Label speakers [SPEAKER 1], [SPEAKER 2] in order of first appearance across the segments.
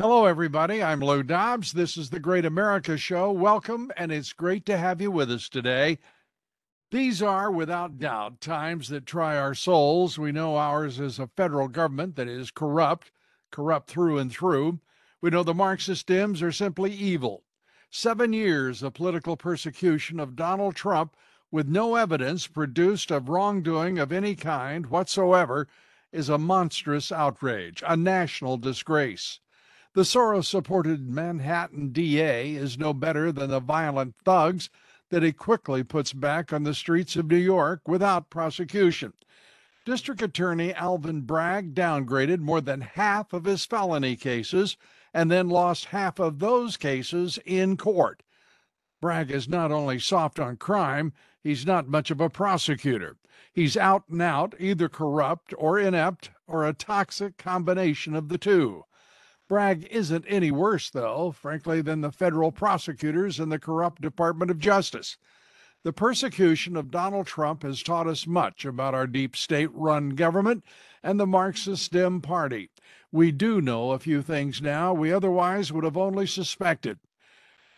[SPEAKER 1] Hello, everybody. I'm Lou Dobbs. This is the Great America Show. Welcome, and it's great to have you with us today. These are, without doubt, times that try our souls. We know ours is a federal government that is corrupt, corrupt through and through. We know the Marxist Dems are simply evil. Seven years of political persecution of Donald Trump with no evidence produced of wrongdoing of any kind whatsoever is a monstrous outrage, a national disgrace. The Soros supported Manhattan DA is no better than the violent thugs that he quickly puts back on the streets of New York without prosecution. District Attorney Alvin Bragg downgraded more than half of his felony cases and then lost half of those cases in court. Bragg is not only soft on crime, he's not much of a prosecutor. He's out and out, either corrupt or inept or a toxic combination of the two. Bragg isn't any worse, though, frankly, than the federal prosecutors and the corrupt Department of Justice. The persecution of Donald Trump has taught us much about our deep state run government and the Marxist Dem Party. We do know a few things now we otherwise would have only suspected.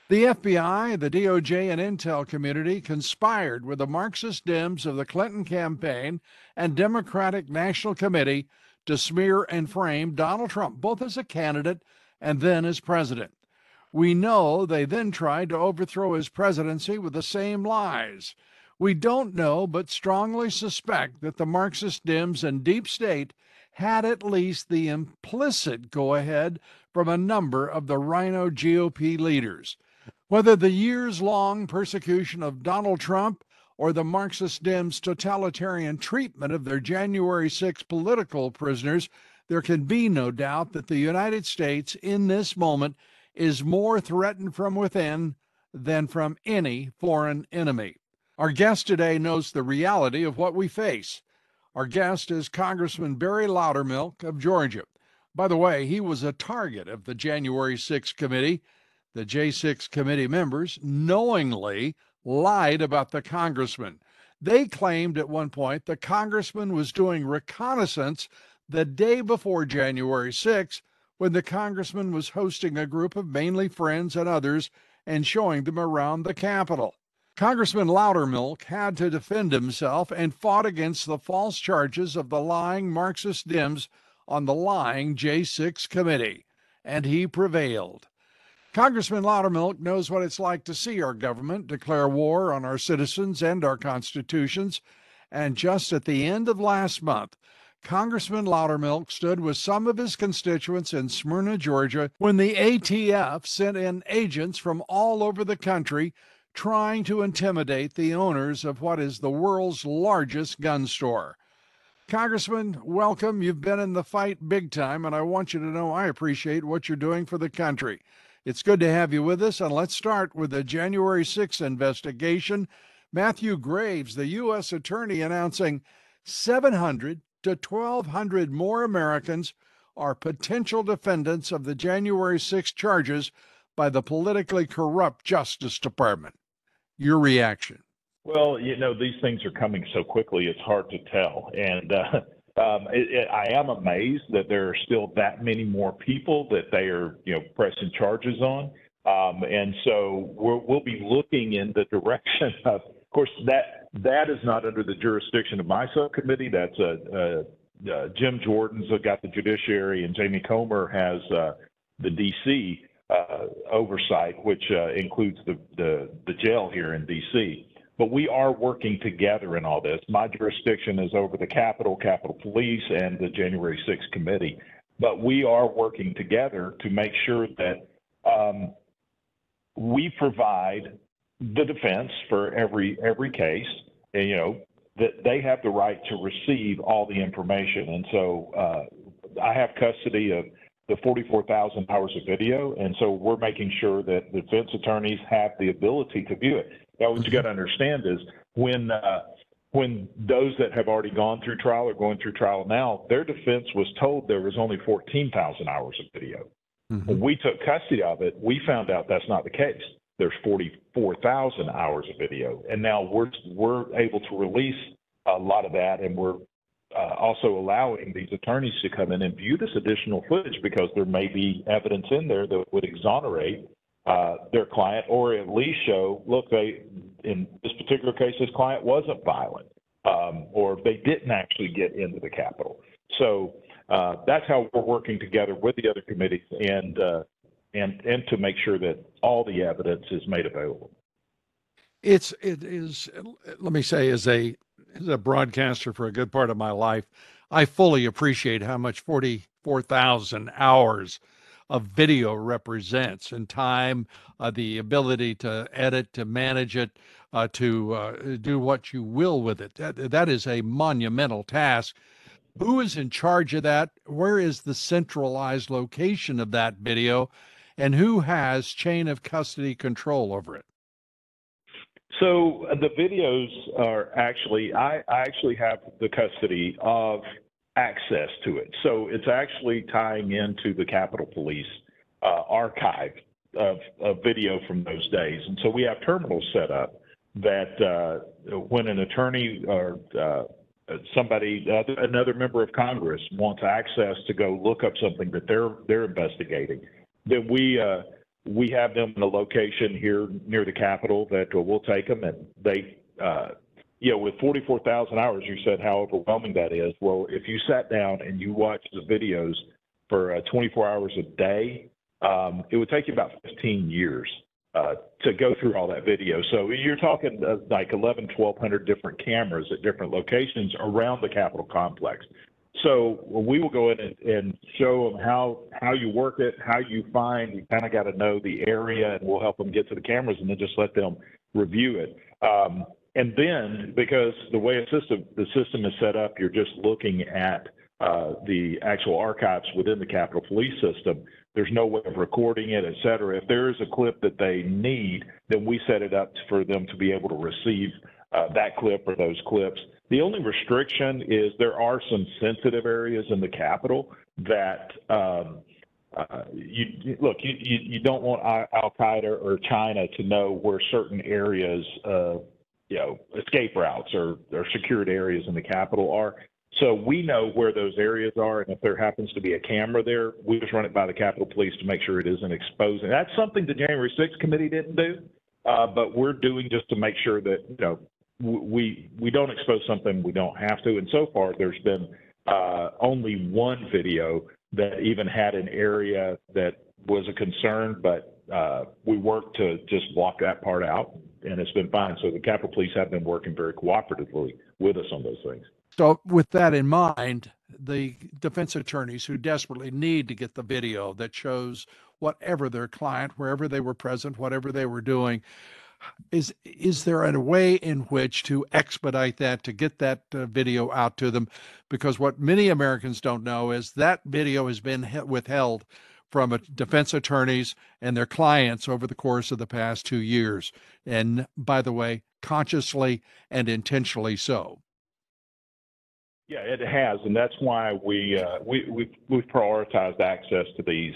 [SPEAKER 1] The FBI, the DOJ, and Intel community conspired with the Marxist Dems of the Clinton campaign and Democratic National Committee to smear and frame Donald Trump, both as a candidate and then as president. We know they then tried to overthrow his presidency with the same lies. We don't know, but strongly suspect that the Marxist Dems and Deep State had at least the implicit go ahead from a number of the RINO GOP leaders. Whether the years long persecution of Donald Trump or the Marxist Dems' totalitarian treatment of their January 6 political prisoners, there can be no doubt that the United States in this moment is more threatened from within than from any foreign enemy. Our guest today knows the reality of what we face. Our guest is Congressman Barry Loudermilk of Georgia. By the way, he was a target of the January 6 committee. The J6 committee members knowingly lied about the congressman. They claimed at one point the congressman was doing reconnaissance the day before January 6 when the congressman was hosting a group of mainly friends and others and showing them around the Capitol. Congressman Loudermilk had to defend himself and fought against the false charges of the lying Marxist Dems on the lying J6 committee, and he prevailed. Congressman Loudermilk knows what it's like to see our government declare war on our citizens and our constitutions. And just at the end of last month, Congressman Loudermilk stood with some of his constituents in Smyrna, Georgia, when the ATF sent in agents from all over the country trying to intimidate the owners of what is the world's largest gun store. Congressman, welcome. You've been in the fight big time, and I want you to know I appreciate what you're doing for the country. It's good to have you with us, and let's start with the January 6th investigation. Matthew Graves, the U.S. Attorney, announcing 700 to 1,200 more Americans are potential defendants of the January 6 charges by the politically corrupt Justice Department. Your reaction?
[SPEAKER 2] Well, you know, these things are coming so quickly, it's hard to tell. And uh, um, it, it, I am amazed that there are still that many more people that they are, you know, pressing charges on. Um, and so we will be looking in the direction of, of course, that that is not under the jurisdiction of my subcommittee. That's uh, uh, uh, Jim Jordan's got the judiciary, and Jamie Comer has uh, the D.C. Uh, oversight, which uh, includes the, the the jail here in D.C but we are working together in all this. My jurisdiction is over the Capitol, Capitol Police, and the January 6th committee. But we are working together to make sure that um, we provide the defense for every every case. And, you know that they have the right to receive all the information. And so uh, I have custody of the 44,000 hours of video, and so we're making sure that the defense attorneys have the ability to view it. Now, what you got to understand is when uh, when those that have already gone through trial or going through trial now, their defense was told there was only 14,000 hours of video. Mm-hmm. When we took custody of it, we found out that's not the case. There's 44,000 hours of video, and now we're we're able to release a lot of that, and we're uh, also allowing these attorneys to come in and view this additional footage because there may be evidence in there that would exonerate uh, their client or at least show, look, they in this particular case, this client wasn't violent um, or they didn't actually get into the Capitol. So uh, that's how we're working together with the other committees and uh, and and to make sure that all the evidence is made available.
[SPEAKER 1] It's it is let me say as a as a broadcaster for a good part of my life, I fully appreciate how much 44,000 hours of video represents and time, uh, the ability to edit, to manage it, uh, to uh, do what you will with it. That, that is a monumental task. Who is in charge of that? Where is the centralized location of that video? And who has chain of custody control over it?
[SPEAKER 2] So uh, the videos are actually, I, I actually have the custody of access to it. So it's actually tying into the Capitol Police uh, archive of, of, video from those days. And so we have terminals set up that uh, when an attorney or uh, somebody, another member of Congress wants access to go look up something that they're they're investigating, then we uh, we have them in a location here near the Capitol that we'll take them and they, uh, you know, with 44,000 hours, you said how overwhelming that is. Well, if you sat down and you watched the videos for uh, 24 hours a day, um, it would take you about 15 years uh, to go through all that video. So you're talking uh, like 11, 1,200 different cameras at different locations around the Capitol complex. So we will go in and, and, show them how how you work it, how you find. You kind of got to know the area, and we'll help them get to the cameras, and then just let them review it. Um, and then, because the way a system the system is set up, you're just looking at uh, the actual archives within the Capitol Police system. There's no way of recording it, et cetera. If there is a clip that they need, then we set it up for them to be able to receive uh, that clip or those clips. The only restriction is there are some sensitive areas in the Capitol that um, uh, you look. You, you, don't want Al Qaeda or China to know where certain areas, uh, you know, escape routes or, or secured areas in the Capitol are. So we know where those areas are, and if there happens to be a camera there, we just run it by the Capitol Police to make sure it isn't exposing. That's something the January 6th committee didn't do, uh, but we're doing just to make sure that you know we we don't expose something we don't have to. And so far, there's been uh, only one video that even had an area that was a concern, but uh, we worked to just block that part out, and it's been fine. So the Capitol Police have been working very cooperatively with us on those things.
[SPEAKER 1] So, with that in mind, the defense attorneys who desperately need to get the video that shows whatever their client, wherever they were present, whatever they were doing, is is there a way in which to expedite that to get that uh, video out to them because what many americans don't know is that video has been withheld from defense attorneys and their clients over the course of the past two years and by the way consciously and intentionally so
[SPEAKER 2] yeah it has and that's why we uh, we, we we've prioritized access to these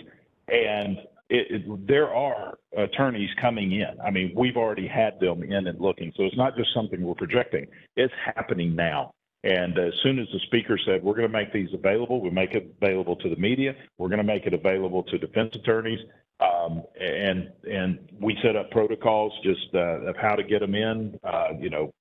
[SPEAKER 2] and it, it, there are attorneys coming in. I mean, we've already had them in and looking, so it's not just something we're projecting. It's happening now. And as soon as the speaker said, we're going to make these available, we make it available to the media, we're going to make it available to defense attorneys, um, and and we set up protocols just uh, of how to get them in, uh, you know,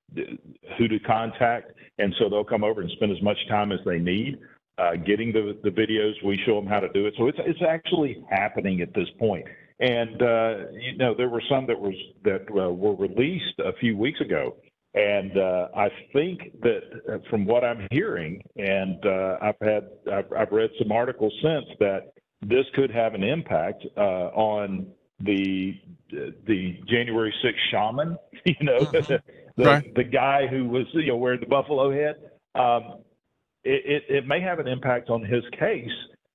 [SPEAKER 2] who to contact, and so they'll come over and spend as much time as they need uh, getting the, the videos. We show them how to do it. So it's, it's actually happening at this point. And, uh, you know, there were some that was that uh, were released a few weeks ago. And uh, I think that uh, from what I'm hearing, and uh, I've had I've, I've, read some articles since that this could have an impact on the the January 6th shaman, you know, mm-hmm. the, right. the guy who was you know wearing the buffalo head. Um, it, it, it may have an impact on his case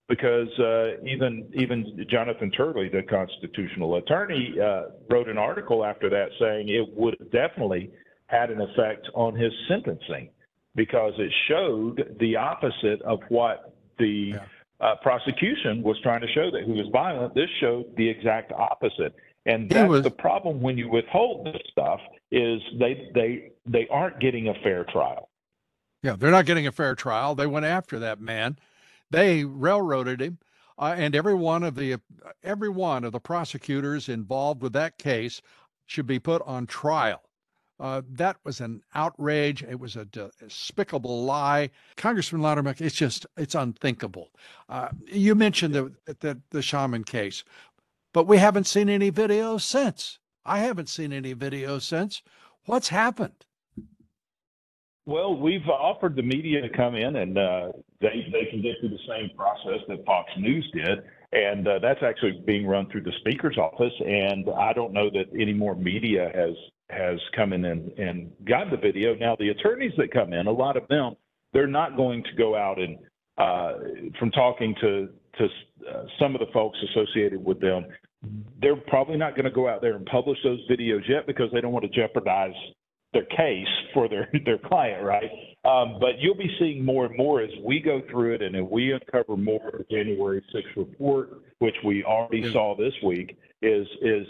[SPEAKER 2] because uh, even even Jonathan Turley, the constitutional attorney, uh, wrote an article after that saying it would definitely had an effect on his sentencing because it showed the opposite of what the yeah. uh, prosecution was trying to show that he was violent. This showed the exact opposite. And that's was, the problem when you withhold this stuff is they they they aren't getting a fair trial.
[SPEAKER 1] Yeah, they're not getting a fair trial. They went after that man they railroaded him, uh, and every one of the every one of the prosecutors involved with that case should be put on trial. Uh, that was an outrage. It was a despicable lie. Congressman Loudermilk, it's just, it's unthinkable. Uh, you mentioned the, the, the shaman case, but we haven't seen any videos since. I haven't seen any videos since. What's happened?
[SPEAKER 2] Well, we've offered the media to come in and uh, they, they can get through the same process that Fox News did. And uh, that's actually being run through the speaker's office. And I don't know that any more media has has come in and, and got the video. Now, the attorneys that come in, a lot of them, they're not going to go out and, uh, from talking to, to uh, some of the folks associated with them, they're probably not going to go out there and publish those videos yet because they don't want to jeopardize their case for their their client, right? Um, but you'll be seeing more and more as we go through it, and if we uncover more of the January 6th report, which we already saw this week, is is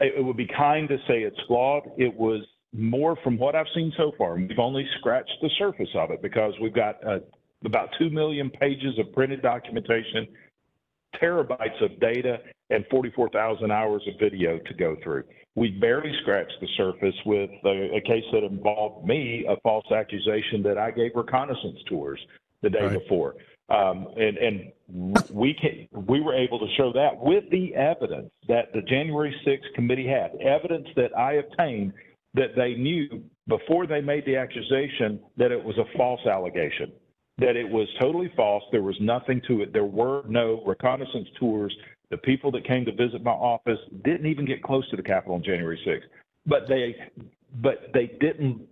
[SPEAKER 2] it would be kind to say it's flawed. It was more from what I've seen so far. We've only scratched the surface of it because we've got uh, about two million pages of printed documentation, terabytes of data, and 44,000 hours of video to go through we barely scratched the surface with a, a, case that involved me, a false accusation that I gave reconnaissance tours the day right. before. Um, and, and we can, we were able to show that with the evidence that the January 6th committee had, evidence that I obtained that they knew before they made the accusation that it was a false allegation, that it was totally false. There was nothing to it. There were no reconnaissance tours the people that came to visit my office didn't even get close to the Capitol on January 6th. But they, but they didn't.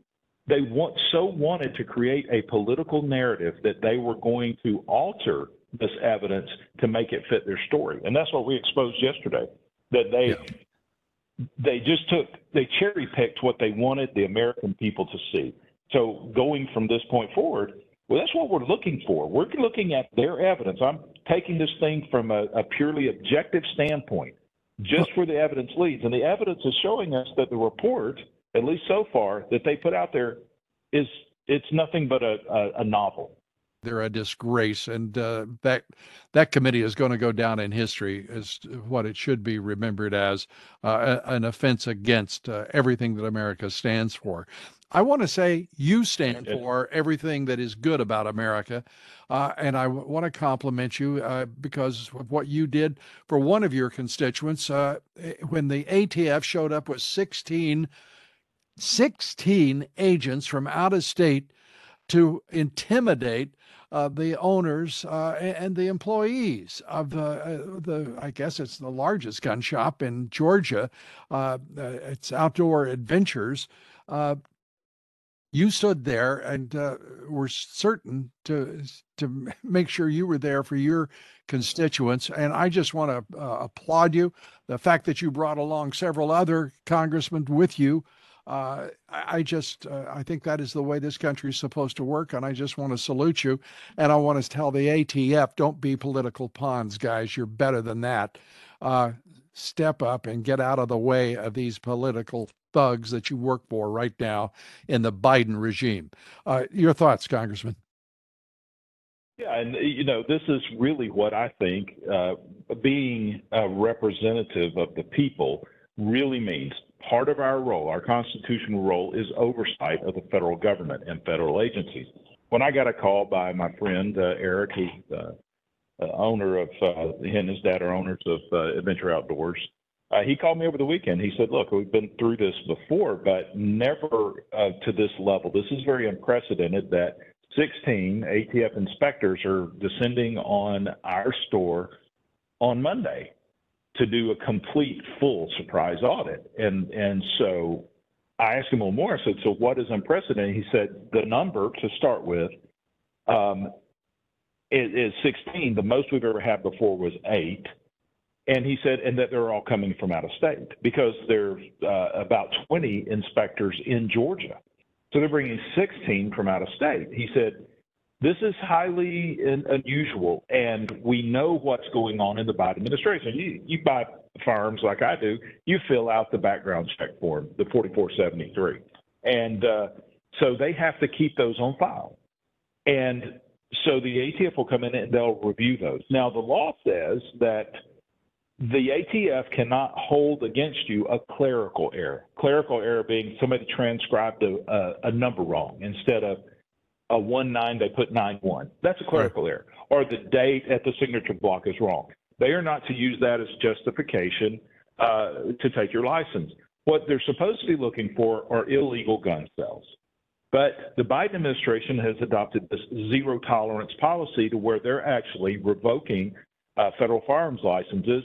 [SPEAKER 2] They want so wanted to create a political narrative that they were going to alter this evidence to make it fit their story, and that's what we exposed yesterday. That they yeah. they just took they cherry picked what they wanted the American people to see. So going from this point forward, well, that's what we're looking for. We're looking at their evidence. I'm taking this thing from a, a purely objective standpoint, just where the evidence leads. And the evidence is showing us that the report, at least so far, that they put out there is it's nothing but a, a, a novel.
[SPEAKER 1] They're a disgrace, and uh, that that committee is going to go down in history as what it should be remembered as uh, an offense against uh, everything that America stands for. I want to say you stand for everything that is good about America. Uh, and I w- want to compliment you uh, because of what you did for one of your constituents. Uh, eh, when the ATF showed up with 16, 16 agents from out of state to intimidate uh, the owners uh, and the employees of the, uh, the, I guess it's the largest gun shop in Georgia. Uh, uh, it's Outdoor Adventures. Uh, you stood there and were certain to to make sure you were there for your constituents. And I just want to applaud you. The fact that you brought along several other congressmen with you. Uh, I just uh, I think that is the way this country is supposed to work, and I just want to salute you. And I want to tell the ATF, don't be political pawns, guys. You're better than that. Uh, step up and get out of the way of these political thugs that you work for right now in the Biden regime. Uh, your thoughts, Congressman?
[SPEAKER 2] Yeah, and you know, this is really what I think uh, being a representative of the people really means. Part of our role, our constitutional role, is oversight of the federal government and federal agencies. When I got a call by my friend uh, Eric, who's uh, uh, owner of uh, he and his dad are owners of uh, Adventure Outdoors, uh, he called me over the weekend. He said, "Look, we've been through this before, but never uh, to this level. This is very unprecedented that 16 ATF inspectors are descending on our store on Monday to do a complete full surprise audit." And and so I asked him a little more. I said, "So what is unprecedented?" He said, "The number to start with." Um, is, is 16. The most we've ever had before was eight. And he said, and that they're all coming from out of state because there's uh, about 20 inspectors in Georgia. So they're bringing 16 from out of state. He said, this is highly unusual, and we know what's going on in the Biden administration. You, you buy farms like I do, you fill out the background check form, the 4473. And uh, so they have to keep those on file. And so the ATF will come in and they'll review those. Now, the law says that the ATF cannot hold against you a clerical error. Clerical error being somebody transcribed a, a, a number wrong instead of a one nine, they put nine one. That's a clerical right. error. Or the date at the signature block is wrong. They are not to use that as justification uh, to take your license. What they're supposed to be looking for are illegal gun sales. But the Biden administration has adopted this zero tolerance policy to where they're actually revoking uh, federal firearms licenses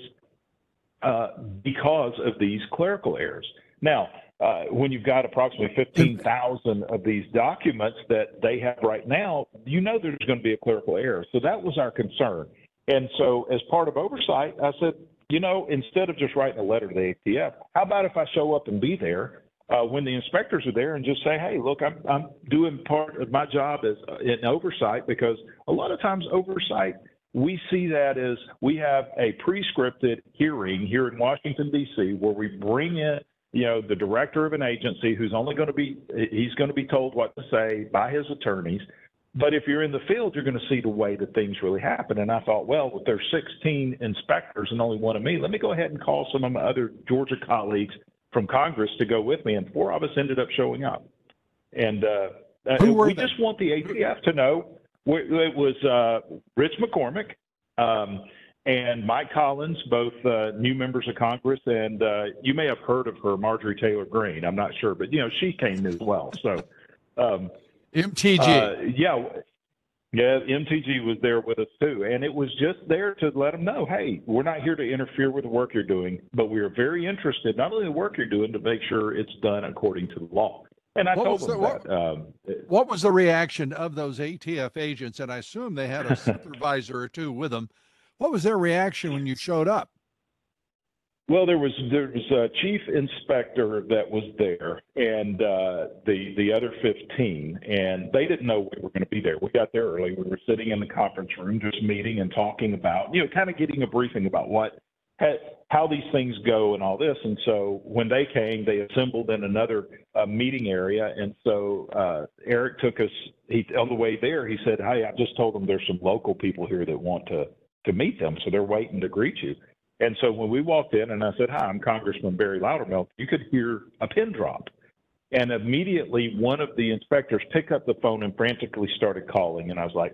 [SPEAKER 2] uh, because of these clerical errors. Now, uh, when you've got approximately 15,000 of these documents that they have right now, you know there's going to be a clerical error. So that was our concern. And so, as part of oversight, I said, you know, instead of just writing a letter to the ATF, how about if I show up and be there uh, when the inspectors are there and just say, hey, look, I'm, I'm doing part of my job as uh, in oversight because a lot of times oversight we see that as we have a pre-scripted hearing here in Washington D.C. where we bring in you know, the director of an agency who's only going to be, he's going to be told what to say by his attorneys. But if you're in the field, you're going to see the way that things really happen. And I thought, well, if there's 16 inspectors and only one of me, let me go ahead and call some of my other Georgia colleagues from Congress to go with me. And four of us ended up showing up. And uh,
[SPEAKER 1] Who
[SPEAKER 2] we
[SPEAKER 1] they?
[SPEAKER 2] just want the ATF to know. It was uh, Rich McCormick. Um, and Mike Collins, both uh, new members of Congress, and uh, you may have heard of her, Marjorie Taylor Greene. I'm not sure, but you know she came as well. So, um,
[SPEAKER 1] MTG,
[SPEAKER 2] uh, yeah, yeah, MTG was there with us too, and it was just there to let them know, hey, we're not here to interfere with the work you're doing, but we are very interested not only in the work you're doing to make sure it's done according to the law. And I
[SPEAKER 1] What
[SPEAKER 2] told them
[SPEAKER 1] the- what-
[SPEAKER 2] that. Um,
[SPEAKER 1] what was the reaction of those ATF agents? And I assume they had a supervisor or two with them. What was their reaction when you showed up?
[SPEAKER 2] Well, there was there was a chief inspector that was there, and uh, the the other fifteen, and they didn't know we were going to be there. We got there early. We were sitting in the conference room, just meeting and talking about, you know, kind of getting a briefing about what how these things go and all this. And so when they came, they assembled in another uh, meeting area. And so uh, Eric took us. He on the way there, he said, "Hey, I just told them there's some local people here that want to to meet them, so they're waiting to greet you." And so when we walked in and I said, Hi, I'm Congressman Barry Loudermilk, you could hear a pin drop. And immediately one of the inspectors picked up the phone and frantically started calling. And I was like,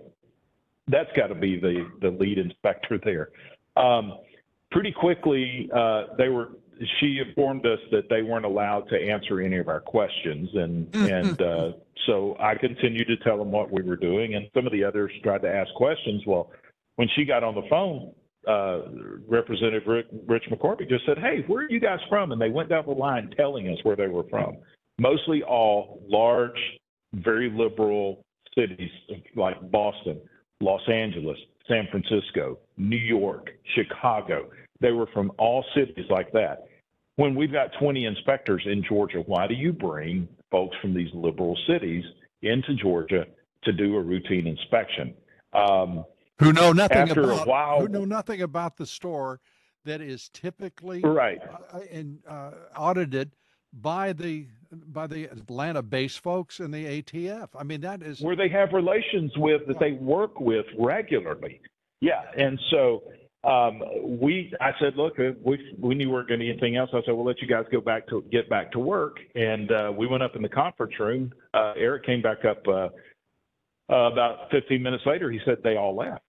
[SPEAKER 2] that's got to be the, the lead inspector there. Um, pretty quickly, uh, they were, she informed us that they weren't allowed to answer any of our questions. And, and uh, so I continued to tell them what we were doing. And some of the others tried to ask questions. Well, when she got on the phone, uh, Representative Rick, Rich McCormick just said, "Hey, where are you guys from?" And they went down the line telling us where they were from. Mostly all large, very liberal cities like Boston, Los Angeles, San Francisco, New York, Chicago. They were from all cities like that. When we've got 20 inspectors in Georgia, why do you bring folks from these liberal cities into Georgia to do a routine inspection? Um,
[SPEAKER 1] who know nothing
[SPEAKER 2] After a
[SPEAKER 1] about
[SPEAKER 2] while-
[SPEAKER 1] who know nothing about the store that is typically
[SPEAKER 2] right.
[SPEAKER 1] uh, and uh, audited by the by the Atlanta-based folks and the ATF. I mean, that is
[SPEAKER 2] where they have relations with that they work with regularly. Yeah, and so um, we, I said, look, uh, we we knew we weren't going to anything else. I said, we'll let you guys go back to get back to work, and uh, we went up in the conference room. Uh, Eric came back up uh, uh, about 15 minutes later. He said they all left.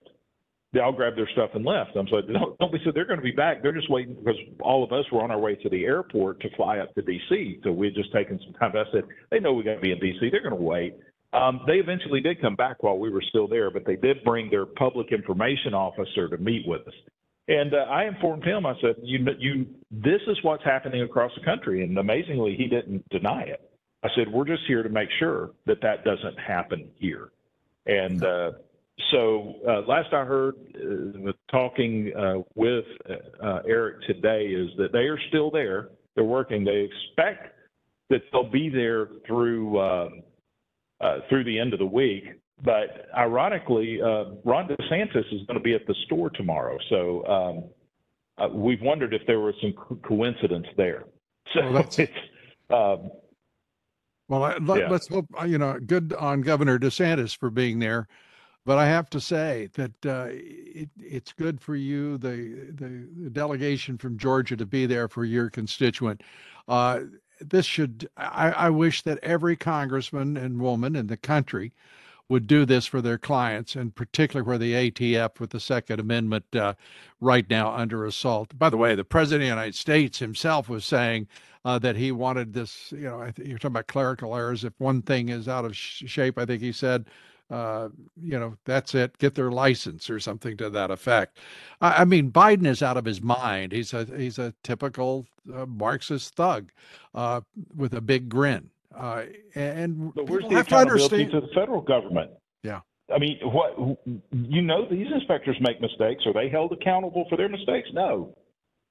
[SPEAKER 2] They all grabbed their stuff and left. I'm like, don't, don't be said they're going to be back. They're just waiting because all of us were on our way to the airport to fly up to D.C. So we had just taken some time. I said, they know we're going to be in D.C. They're going to wait. Um, they eventually did come back while we were still there, but they did bring their public information officer to meet with us. And uh, I informed him. I said, "You, you, this is what's happening across the country." And amazingly, he didn't deny it. I said, "We're just here to make sure that that doesn't happen here." And uh, so uh, last I heard, uh, talking uh, with uh, Eric today, is that they are still there. They're working. They expect that they'll be there through um, uh, through the end of the week. But ironically, uh, Ron DeSantis is going to be at the store tomorrow. So um, we've wondered if there was some co- coincidence there. So well, it's. Um,
[SPEAKER 1] well, let, yeah. let's hope, you know, good on Governor DeSantis for being there. But I have to say that uh, it, it's good for you, the, the, the delegation from Georgia, to be there for your constituent. Uh, this should, I, I wish that every congressman and woman in the country would do this for their clients, and particularly where the ATF with the Second Amendment uh, right now under assault. By the way, the President of the United States himself was saying uh, that he wanted this. You know, you're talking about clerical errors. If one thing is out of sh- shape, I think he said uh, you know, that's it, get their license or something to that effect. I, I mean, Biden is out of his mind. He's a he's a typical uh, Marxist thug uh, with a big grin. Uh, and
[SPEAKER 2] but where's the accountability to, to, the federal government?
[SPEAKER 1] Yeah.
[SPEAKER 2] I mean, what you know, these inspectors make mistakes. Are they held accountable for their mistakes? No.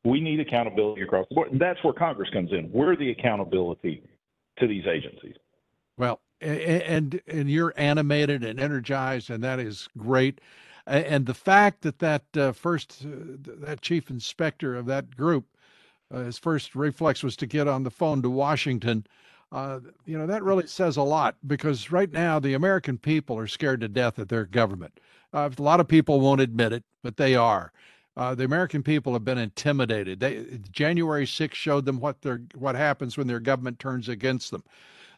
[SPEAKER 2] We need accountability across the board, and that's where Congress comes in. We're the accountability to these agencies.
[SPEAKER 1] Well, and and you're animated and energized, and that is great. And the fact that that uh, first uh, that chief inspector of that group, uh, his first reflex was to get on the phone to Washington. Uh, you know that really says a lot because right now the American people are scared to death of their government. Uh, a lot of people won't admit it, but they are. Uh, the American people have been intimidated. They, January 6th showed them what their what happens when their government turns against them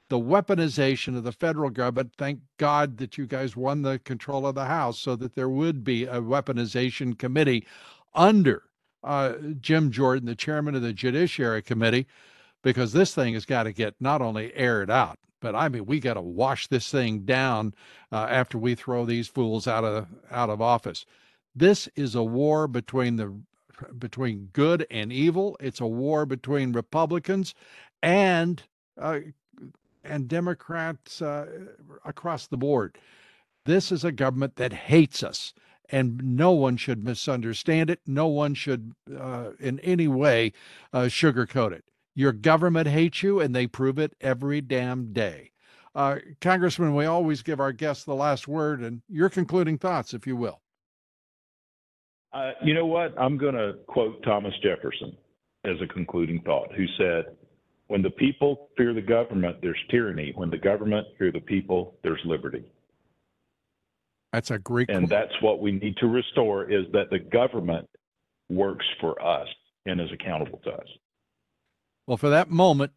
[SPEAKER 1] the weaponization of the federal government. Thank God that you guys won the control of the House so that there would be a weaponization committee under uh, Jim Jordan, the chairman of the Judiciary Committee, because this thing has got to get not only aired out, but I mean we got to wash this thing down uh, after we throw these fools out of out of office. This is a war between the between good and evil. It's a war between Republicans and uh, and Democrats uh, across the board. This is a government that hates us, and no one should misunderstand it. No one should, uh, in any way, uh, sugarcoat it. Your government hates you, and they prove it every damn day. Uh, Congressman, we always give our guests the last word, and your concluding thoughts, if you will.
[SPEAKER 2] Uh, you know what? I'm going to quote Thomas Jefferson as a concluding thought, who said, when the people fear the government, there's tyranny. When the government fear the people, there's liberty.
[SPEAKER 1] That's a great.
[SPEAKER 2] And that's what we need to restore: is that the government works for us and is accountable to us.
[SPEAKER 1] Well, for that moment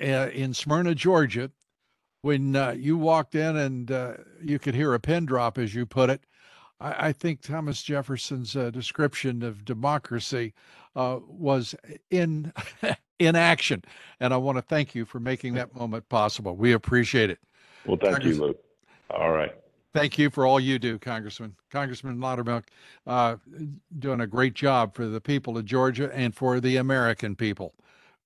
[SPEAKER 1] uh, in Smyrna, Georgia, when uh, you walked in and uh, you could hear a pin drop, as you put it, I, I think Thomas Jefferson's uh, description of democracy uh, was in in action. And I want to thank you for making that moment possible. We appreciate it.
[SPEAKER 2] Well, thank you, Luke. All right.
[SPEAKER 1] Thank you for all you do, Congressman. Congressman Loudermilk, uh, doing a great job for the people of Georgia and for the American people.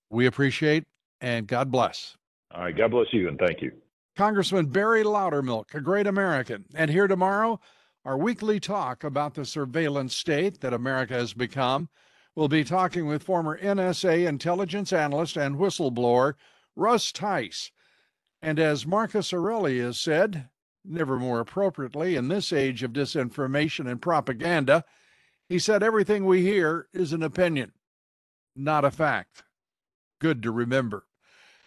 [SPEAKER 1] We appreciate and God bless.
[SPEAKER 2] All right. God bless you and thank you.
[SPEAKER 1] Congressman Barry Loudermilk, a great American. And here tomorrow, our weekly talk about the surveillance state that America has become. We'll be talking with former NSA intelligence analyst and whistleblower Russ Tice. And as Marcus Aurelius said, never more appropriately in this age of disinformation and propaganda, he said, Everything we hear is an opinion, not a fact. Good to remember.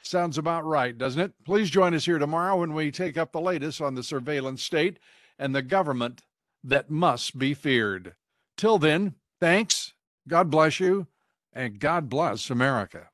[SPEAKER 1] Sounds about right, doesn't it? Please join us here tomorrow when we take up the latest on the surveillance state and the government that must be feared. Till then, thanks God bless you, and God bless America.